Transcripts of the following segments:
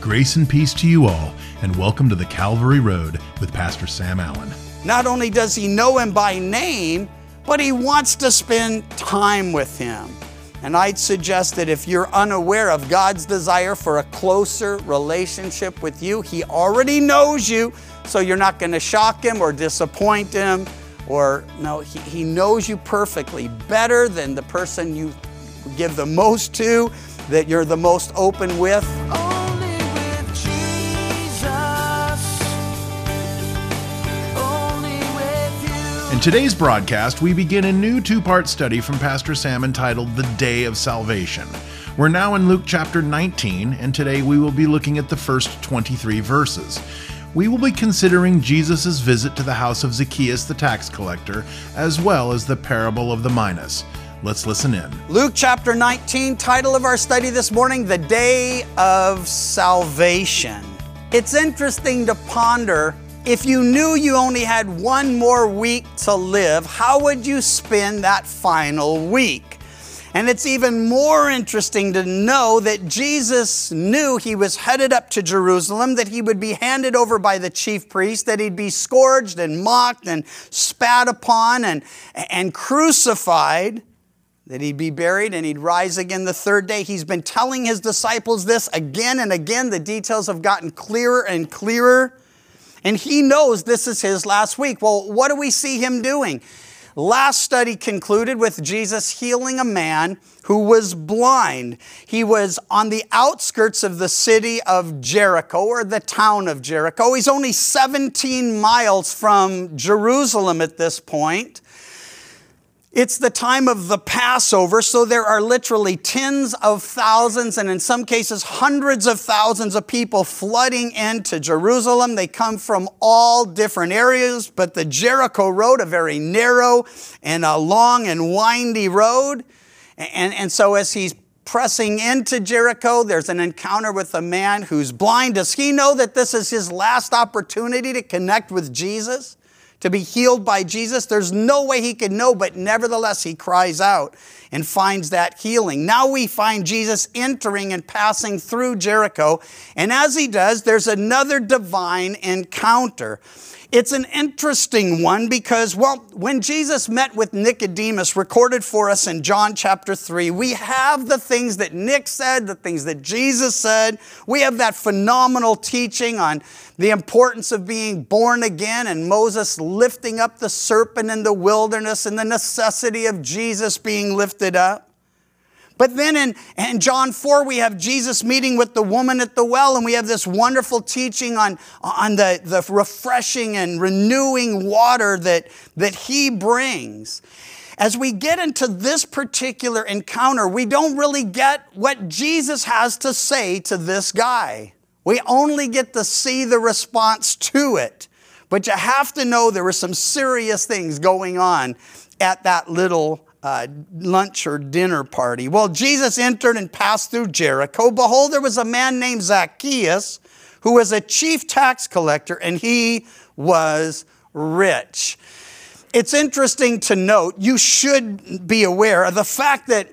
Grace and peace to you all, and welcome to the Calvary Road with Pastor Sam Allen. Not only does he know him by name, but he wants to spend time with him. And I'd suggest that if you're unaware of God's desire for a closer relationship with you, he already knows you, so you're not going to shock him or disappoint him. Or, no, he, he knows you perfectly, better than the person you give the most to, that you're the most open with. Today's broadcast, we begin a new two part study from Pastor Sam entitled The Day of Salvation. We're now in Luke chapter 19, and today we will be looking at the first 23 verses. We will be considering Jesus' visit to the house of Zacchaeus the tax collector, as well as the parable of the Minas. Let's listen in. Luke chapter 19, title of our study this morning, The Day of Salvation. It's interesting to ponder if you knew you only had one more week to live, how would you spend that final week? And it's even more interesting to know that Jesus knew he was headed up to Jerusalem, that he would be handed over by the chief priest, that he'd be scourged and mocked and spat upon and, and crucified that he'd be buried and he'd rise again the third day. He's been telling his disciples this again and again. The details have gotten clearer and clearer. And he knows this is his last week. Well, what do we see him doing? Last study concluded with Jesus healing a man who was blind. He was on the outskirts of the city of Jericho or the town of Jericho. He's only 17 miles from Jerusalem at this point. It's the time of the Passover, so there are literally tens of thousands and in some cases hundreds of thousands of people flooding into Jerusalem. They come from all different areas, but the Jericho Road, a very narrow and a long and windy road. And, and so as he's pressing into Jericho, there's an encounter with a man who's blind. Does he know that this is his last opportunity to connect with Jesus? To be healed by Jesus. There's no way he could know, but nevertheless, he cries out and finds that healing. Now we find Jesus entering and passing through Jericho. And as he does, there's another divine encounter. It's an interesting one because, well, when Jesus met with Nicodemus, recorded for us in John chapter 3, we have the things that Nick said, the things that Jesus said. We have that phenomenal teaching on the importance of being born again and Moses lifting up the serpent in the wilderness and the necessity of Jesus being lifted up. But then in, in John 4, we have Jesus meeting with the woman at the well, and we have this wonderful teaching on, on the, the refreshing and renewing water that, that he brings. As we get into this particular encounter, we don't really get what Jesus has to say to this guy. We only get to see the response to it. But you have to know there were some serious things going on at that little uh, lunch or dinner party. Well, Jesus entered and passed through Jericho. Behold, there was a man named Zacchaeus who was a chief tax collector, and he was rich. It's interesting to note, you should be aware of the fact that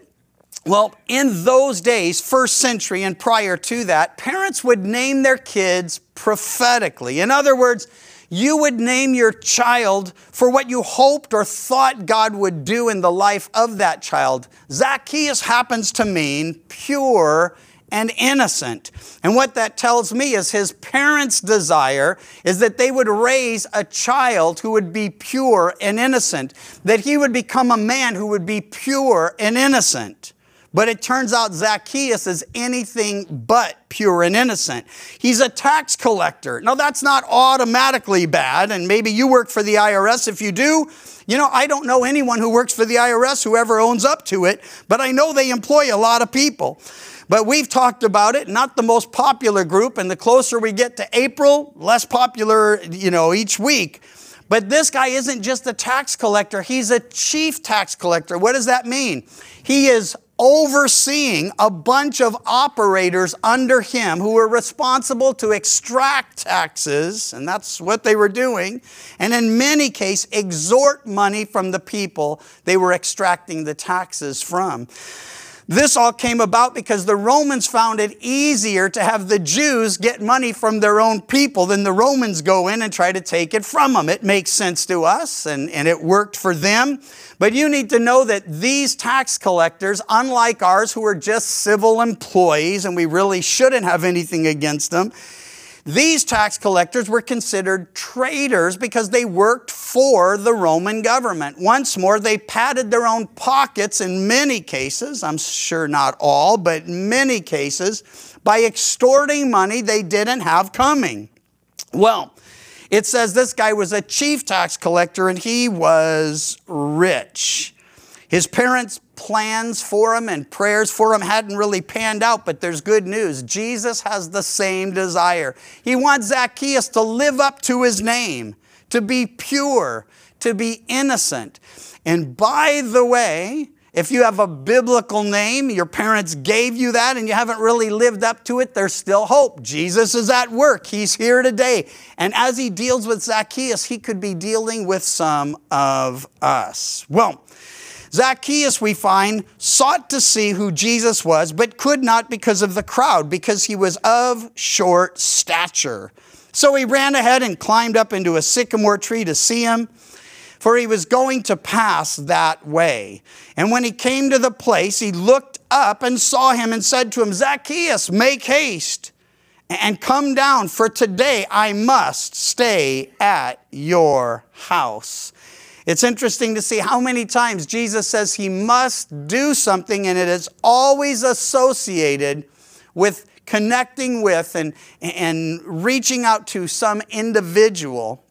well, in those days, first century and prior to that, parents would name their kids prophetically. In other words, you would name your child for what you hoped or thought God would do in the life of that child. Zacchaeus happens to mean pure and innocent. And what that tells me is his parents' desire is that they would raise a child who would be pure and innocent, that he would become a man who would be pure and innocent. But it turns out Zacchaeus is anything but pure and innocent. He's a tax collector. Now, that's not automatically bad, and maybe you work for the IRS. If you do, you know, I don't know anyone who works for the IRS who ever owns up to it, but I know they employ a lot of people. But we've talked about it, not the most popular group, and the closer we get to April, less popular, you know, each week. But this guy isn't just a tax collector, he's a chief tax collector. What does that mean? He is overseeing a bunch of operators under him who were responsible to extract taxes, and that's what they were doing, and in many cases, extort money from the people they were extracting the taxes from. This all came about because the Romans found it easier to have the Jews get money from their own people than the Romans go in and try to take it from them. It makes sense to us and, and it worked for them. But you need to know that these tax collectors, unlike ours, who are just civil employees, and we really shouldn't have anything against them, these tax collectors were considered traitors because they worked for the Roman government. Once more, they padded their own pockets in many cases, I'm sure not all, but many cases, by extorting money they didn't have coming. Well, it says this guy was a chief tax collector and he was rich. His parents' plans for him and prayers for him hadn't really panned out, but there's good news. Jesus has the same desire. He wants Zacchaeus to live up to his name, to be pure, to be innocent. And by the way, if you have a biblical name, your parents gave you that and you haven't really lived up to it, there's still hope. Jesus is at work. He's here today. And as he deals with Zacchaeus, he could be dealing with some of us. Well, Zacchaeus, we find, sought to see who Jesus was, but could not because of the crowd, because he was of short stature. So he ran ahead and climbed up into a sycamore tree to see him, for he was going to pass that way. And when he came to the place, he looked up and saw him and said to him, Zacchaeus, make haste and come down, for today I must stay at your house. It's interesting to see how many times Jesus says he must do something, and it is always associated with connecting with and, and reaching out to some individual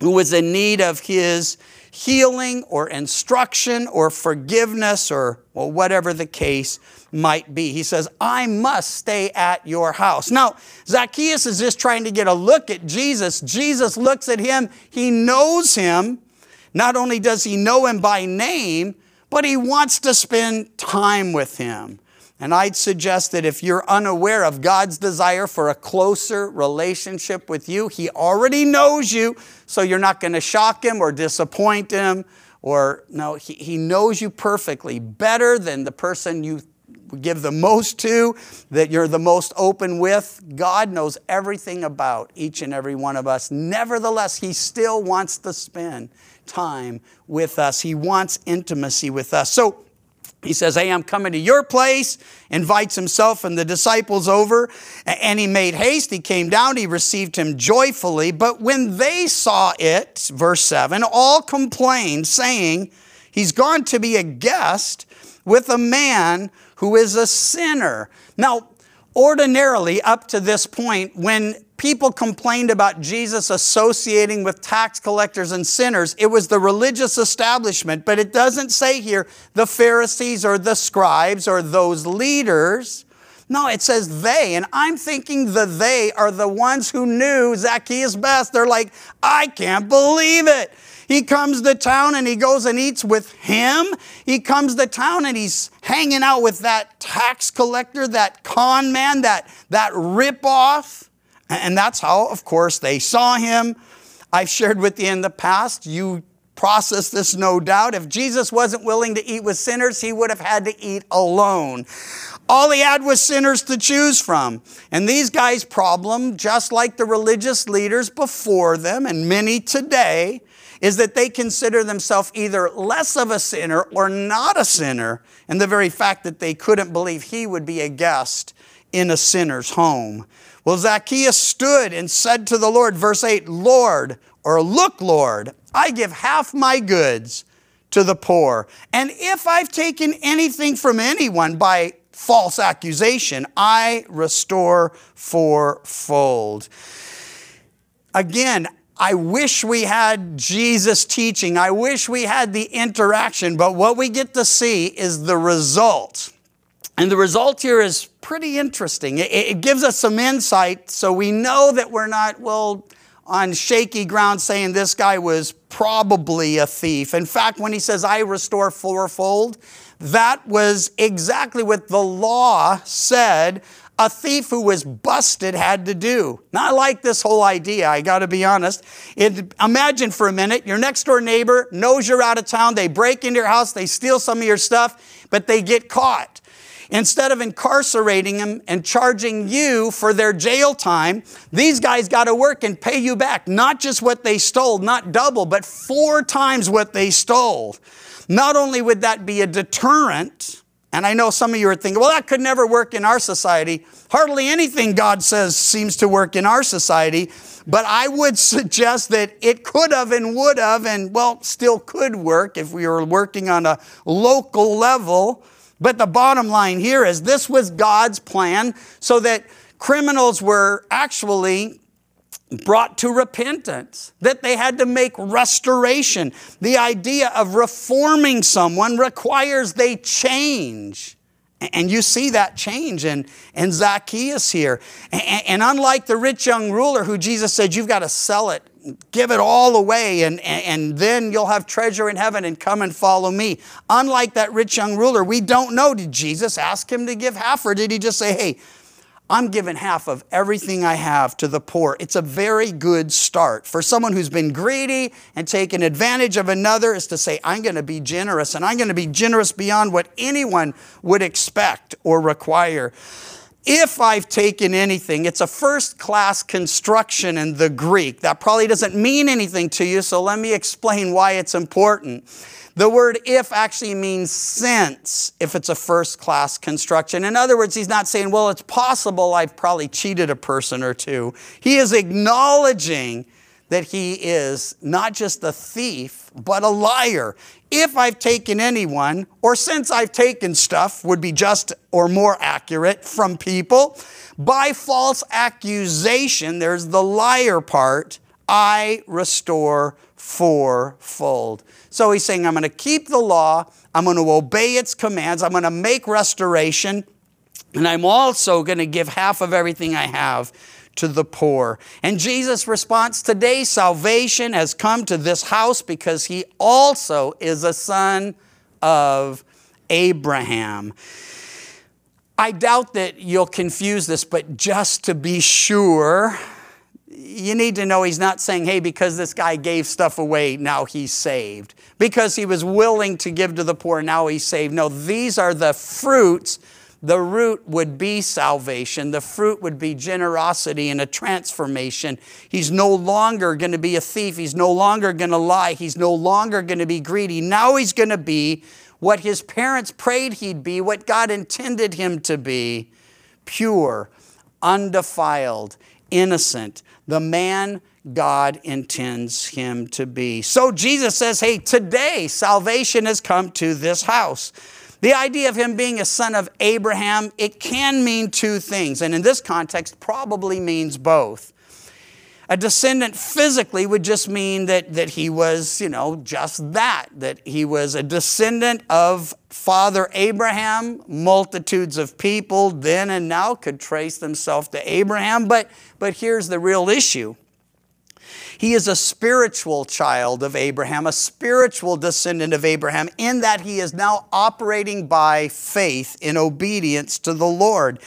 who was in need of his healing or instruction or forgiveness or well, whatever the case might be. He says, I must stay at your house. Now, Zacchaeus is just trying to get a look at Jesus. Jesus looks at him, he knows him. Not only does he know him by name, but he wants to spend time with him. And I'd suggest that if you're unaware of God's desire for a closer relationship with you, He already knows you, so you're not going to shock Him or disappoint Him. Or, no, he, he knows you perfectly, better than the person you give the most to, that you're the most open with. God knows everything about each and every one of us. Nevertheless, He still wants to spend time with us, He wants intimacy with us. So, he says, Hey, I'm coming to your place, invites himself and the disciples over, and he made haste. He came down, he received him joyfully. But when they saw it, verse 7, all complained, saying, He's gone to be a guest with a man who is a sinner. Now, ordinarily, up to this point, when people complained about Jesus associating with tax collectors and sinners, it was the religious establishment. But it doesn't say here the Pharisees or the scribes or those leaders. No, it says they. And I'm thinking the they are the ones who knew Zacchaeus best. They're like, I can't believe it. He comes to town and he goes and eats with him. He comes to town and he's hanging out with that tax collector, that con man, that, that rip-off. And that's how, of course, they saw him. I've shared with you in the past, you process this no doubt. If Jesus wasn't willing to eat with sinners, he would have had to eat alone. All he had was sinners to choose from. And these guys' problem, just like the religious leaders before them and many today, is that they consider themselves either less of a sinner or not a sinner. And the very fact that they couldn't believe he would be a guest in a sinner's home. Well, Zacchaeus stood and said to the Lord, verse 8, Lord, or look, Lord, I give half my goods to the poor. And if I've taken anything from anyone by false accusation, I restore fourfold. Again, I wish we had Jesus teaching. I wish we had the interaction, but what we get to see is the result. And the result here is pretty interesting. It, it, gives us some insight so we know that we're not, well, on shaky ground saying this guy was probably a thief. In fact, when he says, I restore fourfold, that was exactly what the law said a thief who was busted had to do. Not like this whole idea, I gotta be honest. It, imagine for a minute, your next door neighbor knows you're out of town, they break into your house, they steal some of your stuff, but they get caught. Instead of incarcerating them and charging you for their jail time, these guys got to work and pay you back, not just what they stole, not double, but four times what they stole. Not only would that be a deterrent, and I know some of you are thinking, well, that could never work in our society. Hardly anything God says seems to work in our society, but I would suggest that it could have and would have, and well, still could work if we were working on a local level. But the bottom line here is this was God's plan so that criminals were actually brought to repentance, that they had to make restoration. The idea of reforming someone requires they change. And you see that change in, in Zacchaeus here. And, and unlike the rich young ruler who Jesus said, you've got to sell it, give it all away, and, and, and then you'll have treasure in heaven and come and follow me. Unlike that rich young ruler, we don't know. Did Jesus ask him to give half, or did he just say, hey, I'm giving half of everything I have to the poor. It's a very good start. For someone who's been greedy and taken advantage of another is to say, I'm going to be generous and I'm going to be generous beyond what anyone would expect or require. If I've taken anything, it's a first class construction in the Greek. That probably doesn't mean anything to you, so let me explain why it's important. The word if actually means since if it's a first class construction. In other words, he's not saying, well, it's possible I've probably cheated a person or two. He is acknowledging that he is not just a thief, but a liar. If I've taken anyone, or since I've taken stuff, would be just or more accurate from people, by false accusation, there's the liar part, I restore fourfold. So he's saying, I'm going to keep the law, I'm going to obey its commands, I'm going to make restoration, and I'm also going to give half of everything I have to the poor. And Jesus' response today salvation has come to this house because he also is a son of Abraham. I doubt that you'll confuse this, but just to be sure, you need to know he's not saying, hey, because this guy gave stuff away, now he's saved. Because he was willing to give to the poor, now he's saved. No, these are the fruits. The root would be salvation. The fruit would be generosity and a transformation. He's no longer going to be a thief. He's no longer going to lie. He's no longer going to be greedy. Now he's going to be what his parents prayed he'd be, what God intended him to be pure, undefiled, innocent, the man God intends him to be. So Jesus says, hey, today salvation has come to this house. The idea of him being a son of Abraham, it can mean two things, and in this context, probably means both. A descendant physically would just mean that, that he was, you know, just that, that he was a descendant of Father Abraham. Multitudes of people then and now could trace themselves to Abraham. But, but here's the real issue he is a spiritual child of Abraham, a spiritual descendant of Abraham, in that he is now operating by faith in obedience to the Lord.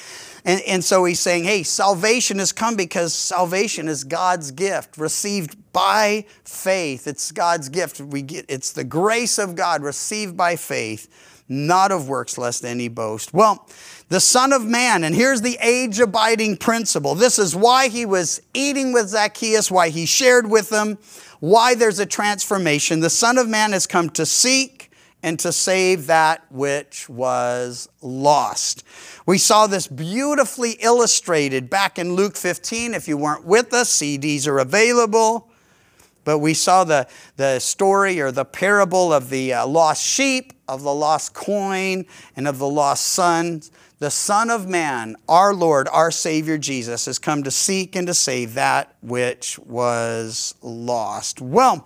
And, and so he's saying, hey, salvation has come because salvation is God's gift, received by faith. It's God's gift. We get, it's the grace of God received by faith, not of works, lest any boast. Well, the Son of Man, and here's the age abiding principle. This is why he was eating with Zacchaeus, why he shared with them, why there's a transformation. The Son of Man has come to seek and to save that which was lost. We saw this beautifully illustrated back in Luke 15. If you weren't with us, CDs are available. But we saw the, the story or the parable of the uh, lost sheep, of the lost coin, and of the lost son. The Son of Man, our Lord, our Savior Jesus, has come to seek and to save that which was lost. Well,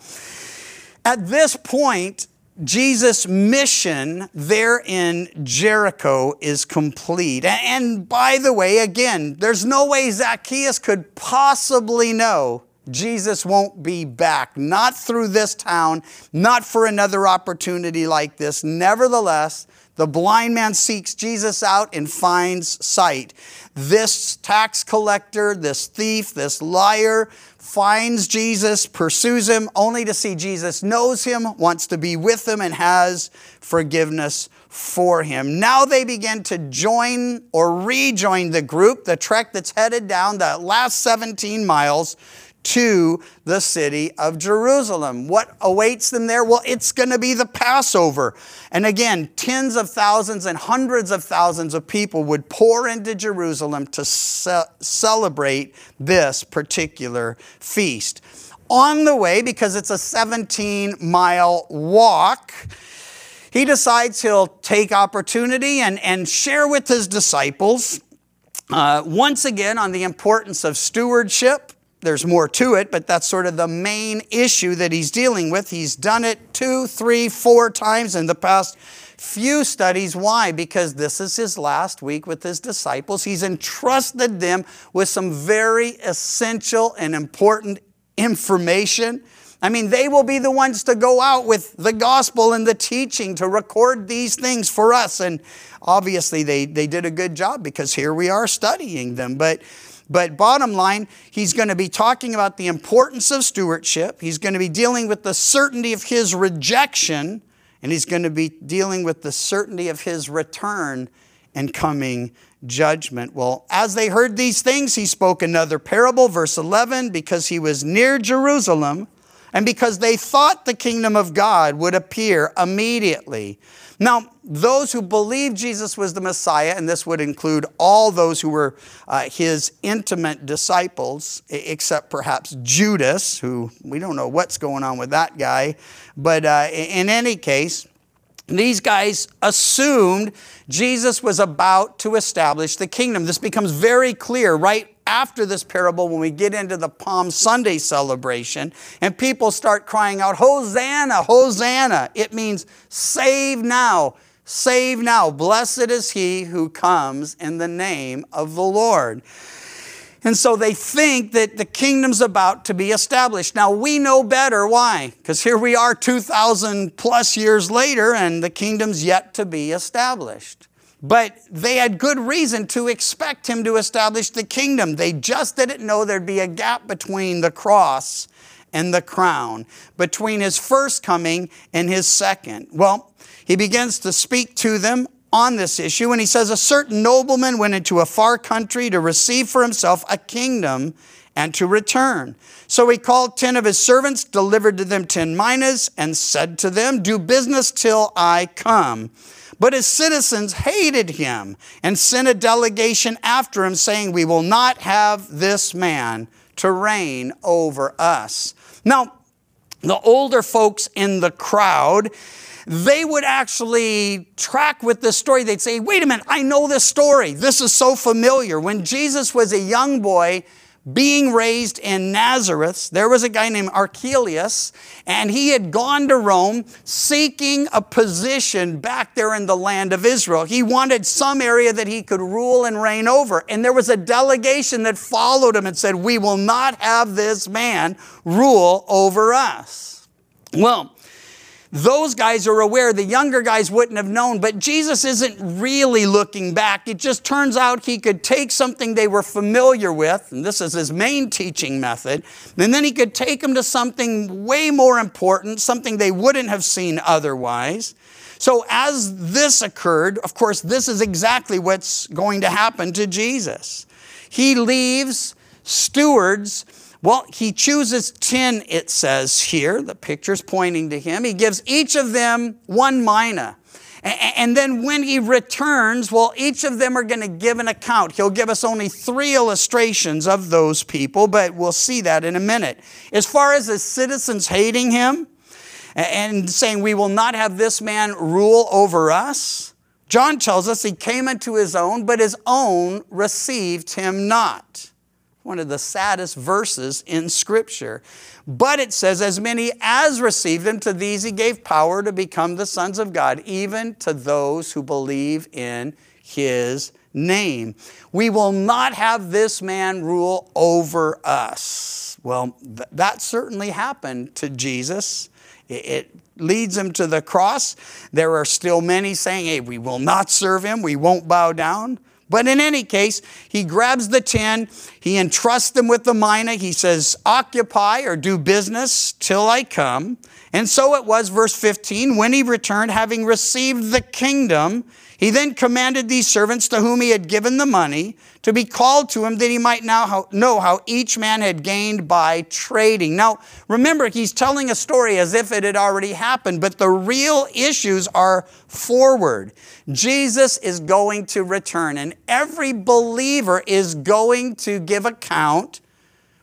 at this point, Jesus' mission there in Jericho is complete. And by the way, again, there's no way Zacchaeus could possibly know Jesus won't be back. Not through this town, not for another opportunity like this. Nevertheless, the blind man seeks Jesus out and finds sight. This tax collector, this thief, this liar finds Jesus, pursues him, only to see Jesus knows him, wants to be with him, and has forgiveness for him. Now they begin to join or rejoin the group, the trek that's headed down the last 17 miles to the city of Jerusalem. What awaits them there? Well, it's going to be the Passover. And again, tens of thousands and hundreds of thousands of people would pour into Jerusalem to ce- celebrate this particular feast. On the way, because it's a 17 mile walk, he decides he'll take opportunity and, and share with his disciples uh, once again on the importance of stewardship there's more to it, but that's sort of the main issue that he's dealing with. He's done it two, three, four times in the past few studies. Why? Because this is his last week with his disciples. He's entrusted them with some very essential and important information. I mean, they will be the ones to go out with the gospel and the teaching to record these things for us. And obviously, they, they did a good job because here we are studying them. But but bottom line, he's going to be talking about the importance of stewardship. He's going to be dealing with the certainty of his rejection, and he's going to be dealing with the certainty of his return and coming judgment. Well, as they heard these things, he spoke another parable, verse 11, because he was near Jerusalem and because they thought the kingdom of God would appear immediately. Now, those who believed Jesus was the Messiah, and this would include all those who were uh, his intimate disciples, except perhaps Judas, who we don't know what's going on with that guy. But uh, in any case, these guys assumed Jesus was about to establish the kingdom. This becomes very clear right after this parable when we get into the Palm Sunday celebration and people start crying out, Hosanna, Hosanna. It means save now, save now. Blessed is he who comes in the name of the Lord. And so they think that the kingdom's about to be established. Now we know better. Why? Because here we are 2,000 plus years later and the kingdom's yet to be established. But they had good reason to expect him to establish the kingdom. They just didn't know there'd be a gap between the cross and the crown, between his first coming and his second. Well, he begins to speak to them on this issue, and he says, A certain nobleman went into a far country to receive for himself a kingdom and to return. So he called ten of his servants, delivered to them ten minas, and said to them, Do business till I come. But his citizens hated him and sent a delegation after him, saying, We will not have this man to reign over us. Now, the older folks in the crowd, they would actually track with this story. They'd say, Wait a minute, I know this story. This is so familiar. When Jesus was a young boy, being raised in Nazareth, there was a guy named Archelaus, and he had gone to Rome seeking a position back there in the land of Israel. He wanted some area that he could rule and reign over. And there was a delegation that followed him and said, We will not have this man rule over us. Well, those guys are aware. The younger guys wouldn't have known, but Jesus isn't really looking back. It just turns out he could take something they were familiar with, and this is his main teaching method, and then he could take them to something way more important, something they wouldn't have seen otherwise. So, as this occurred, of course, this is exactly what's going to happen to Jesus. He leaves stewards well, he chooses 10, it says here. The picture's pointing to him. He gives each of them one mina. And then when he returns, well, each of them are going to give an account. He'll give us only three illustrations of those people, but we'll see that in a minute. As far as the citizens hating him and saying, We will not have this man rule over us, John tells us he came into his own, but his own received him not one of the saddest verses in Scripture. But it says, As many as received him, to these he gave power to become the sons of God, even to those who believe in his name. We will not have this man rule over us. Well, th- that certainly happened to Jesus. It, it leads him to the cross. There are still many saying, Hey, we will not serve him, we won't bow down. But in any case, he grabs the 10, he entrusts them with the mina. He says, Occupy or do business till I come. And so it was, verse 15, when he returned, having received the kingdom, he then commanded these servants to whom he had given the money to be called to him that he might now know how each man had gained by trading. Now, remember, he's telling a story as if it had already happened, but the real issues are forward. Jesus is going to return, and every believer is going to give account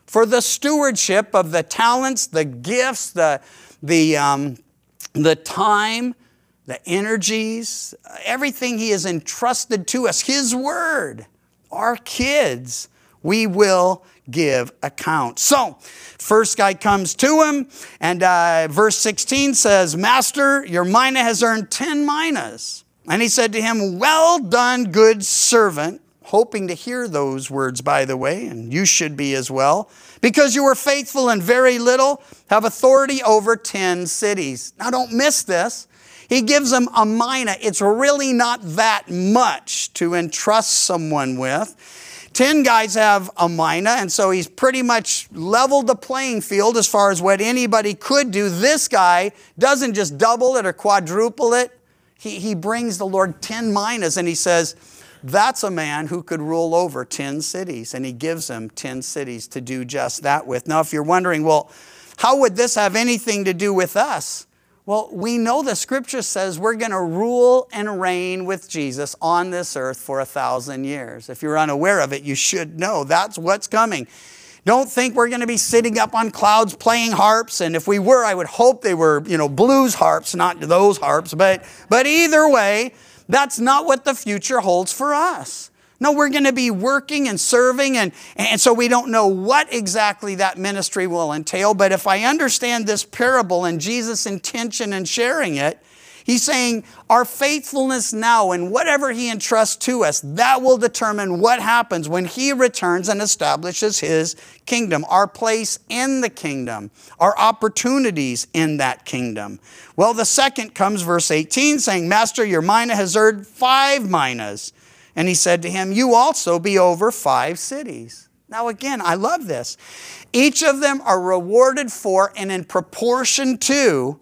for the stewardship of the talents, the gifts, the, the, um, the time, the energies, everything He has entrusted to us, His Word, our kids, we will give account. So, first guy comes to him, and uh, verse 16 says, Master, your mina has earned 10 minas. And he said to him, Well done, good servant. Hoping to hear those words, by the way, and you should be as well. Because you were faithful in very little, have authority over 10 cities. Now, don't miss this. He gives them a mina. It's really not that much to entrust someone with. 10 guys have a mina, and so he's pretty much leveled the playing field as far as what anybody could do. This guy doesn't just double it or quadruple it. He, he brings the Lord 10 minas and he says, That's a man who could rule over 10 cities. And he gives him 10 cities to do just that with. Now, if you're wondering, well, how would this have anything to do with us? Well, we know the scripture says we're going to rule and reign with Jesus on this earth for a thousand years. If you're unaware of it, you should know that's what's coming. Don't think we're going to be sitting up on clouds playing harps. And if we were, I would hope they were, you know, blues harps, not those harps. But, but either way, that's not what the future holds for us. No, we're going to be working and serving, and, and so we don't know what exactly that ministry will entail. But if I understand this parable and Jesus' intention in sharing it, he's saying our faithfulness now and whatever he entrusts to us, that will determine what happens when he returns and establishes his kingdom, our place in the kingdom, our opportunities in that kingdom. Well, the second comes, verse 18, saying, Master, your mina has earned five minas. And he said to him, You also be over five cities. Now, again, I love this. Each of them are rewarded for and in proportion to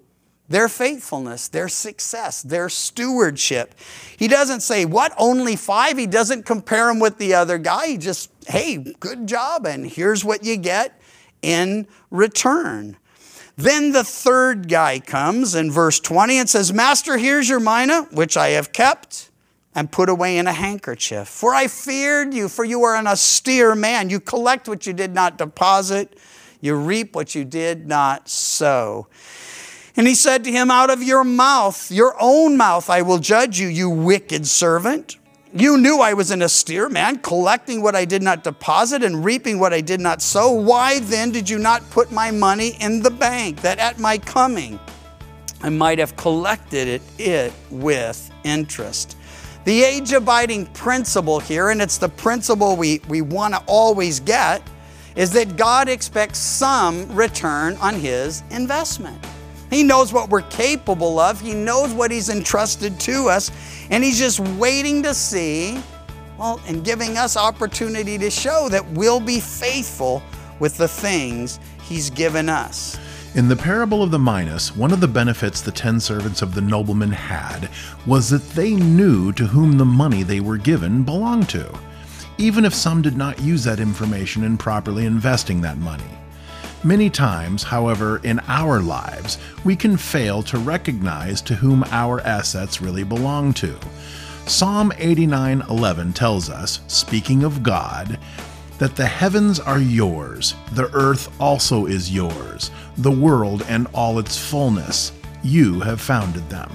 their faithfulness, their success, their stewardship. He doesn't say, What, only five? He doesn't compare them with the other guy. He just, Hey, good job, and here's what you get in return. Then the third guy comes in verse 20 and says, Master, here's your mina, which I have kept and put away in a handkerchief. For I feared you, for you are an austere man. You collect what you did not deposit, you reap what you did not sow. And he said to him, Out of your mouth, your own mouth, I will judge you, you wicked servant. You knew I was an austere man, collecting what I did not deposit and reaping what I did not sow. Why then did you not put my money in the bank, that at my coming I might have collected it, it with interest? The age abiding principle here, and it's the principle we, we want to always get, is that God expects some return on his investment. He knows what we're capable of, He knows what He's entrusted to us, and He's just waiting to see, well, and giving us opportunity to show that we'll be faithful with the things He's given us. In the parable of the Minas, one of the benefits the ten servants of the nobleman had was that they knew to whom the money they were given belonged to, even if some did not use that information in properly investing that money. Many times, however, in our lives, we can fail to recognize to whom our assets really belong to. Psalm 89:11 tells us, speaking of God, that the heavens are yours, the earth also is yours, the world and all its fullness. You have founded them.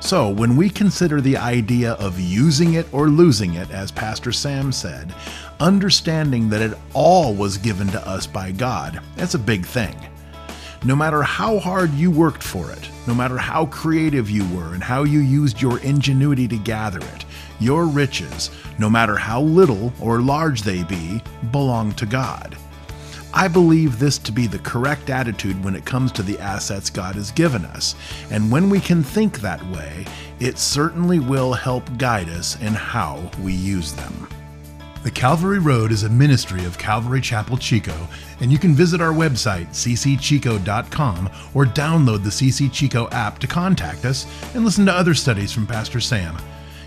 So, when we consider the idea of using it or losing it, as Pastor Sam said, understanding that it all was given to us by God, that's a big thing. No matter how hard you worked for it, no matter how creative you were and how you used your ingenuity to gather it, your riches, no matter how little or large they be, belong to God. I believe this to be the correct attitude when it comes to the assets God has given us. And when we can think that way, it certainly will help guide us in how we use them. The Calvary Road is a ministry of Calvary Chapel Chico, and you can visit our website, ccchico.com, or download the CC Chico app to contact us and listen to other studies from Pastor Sam.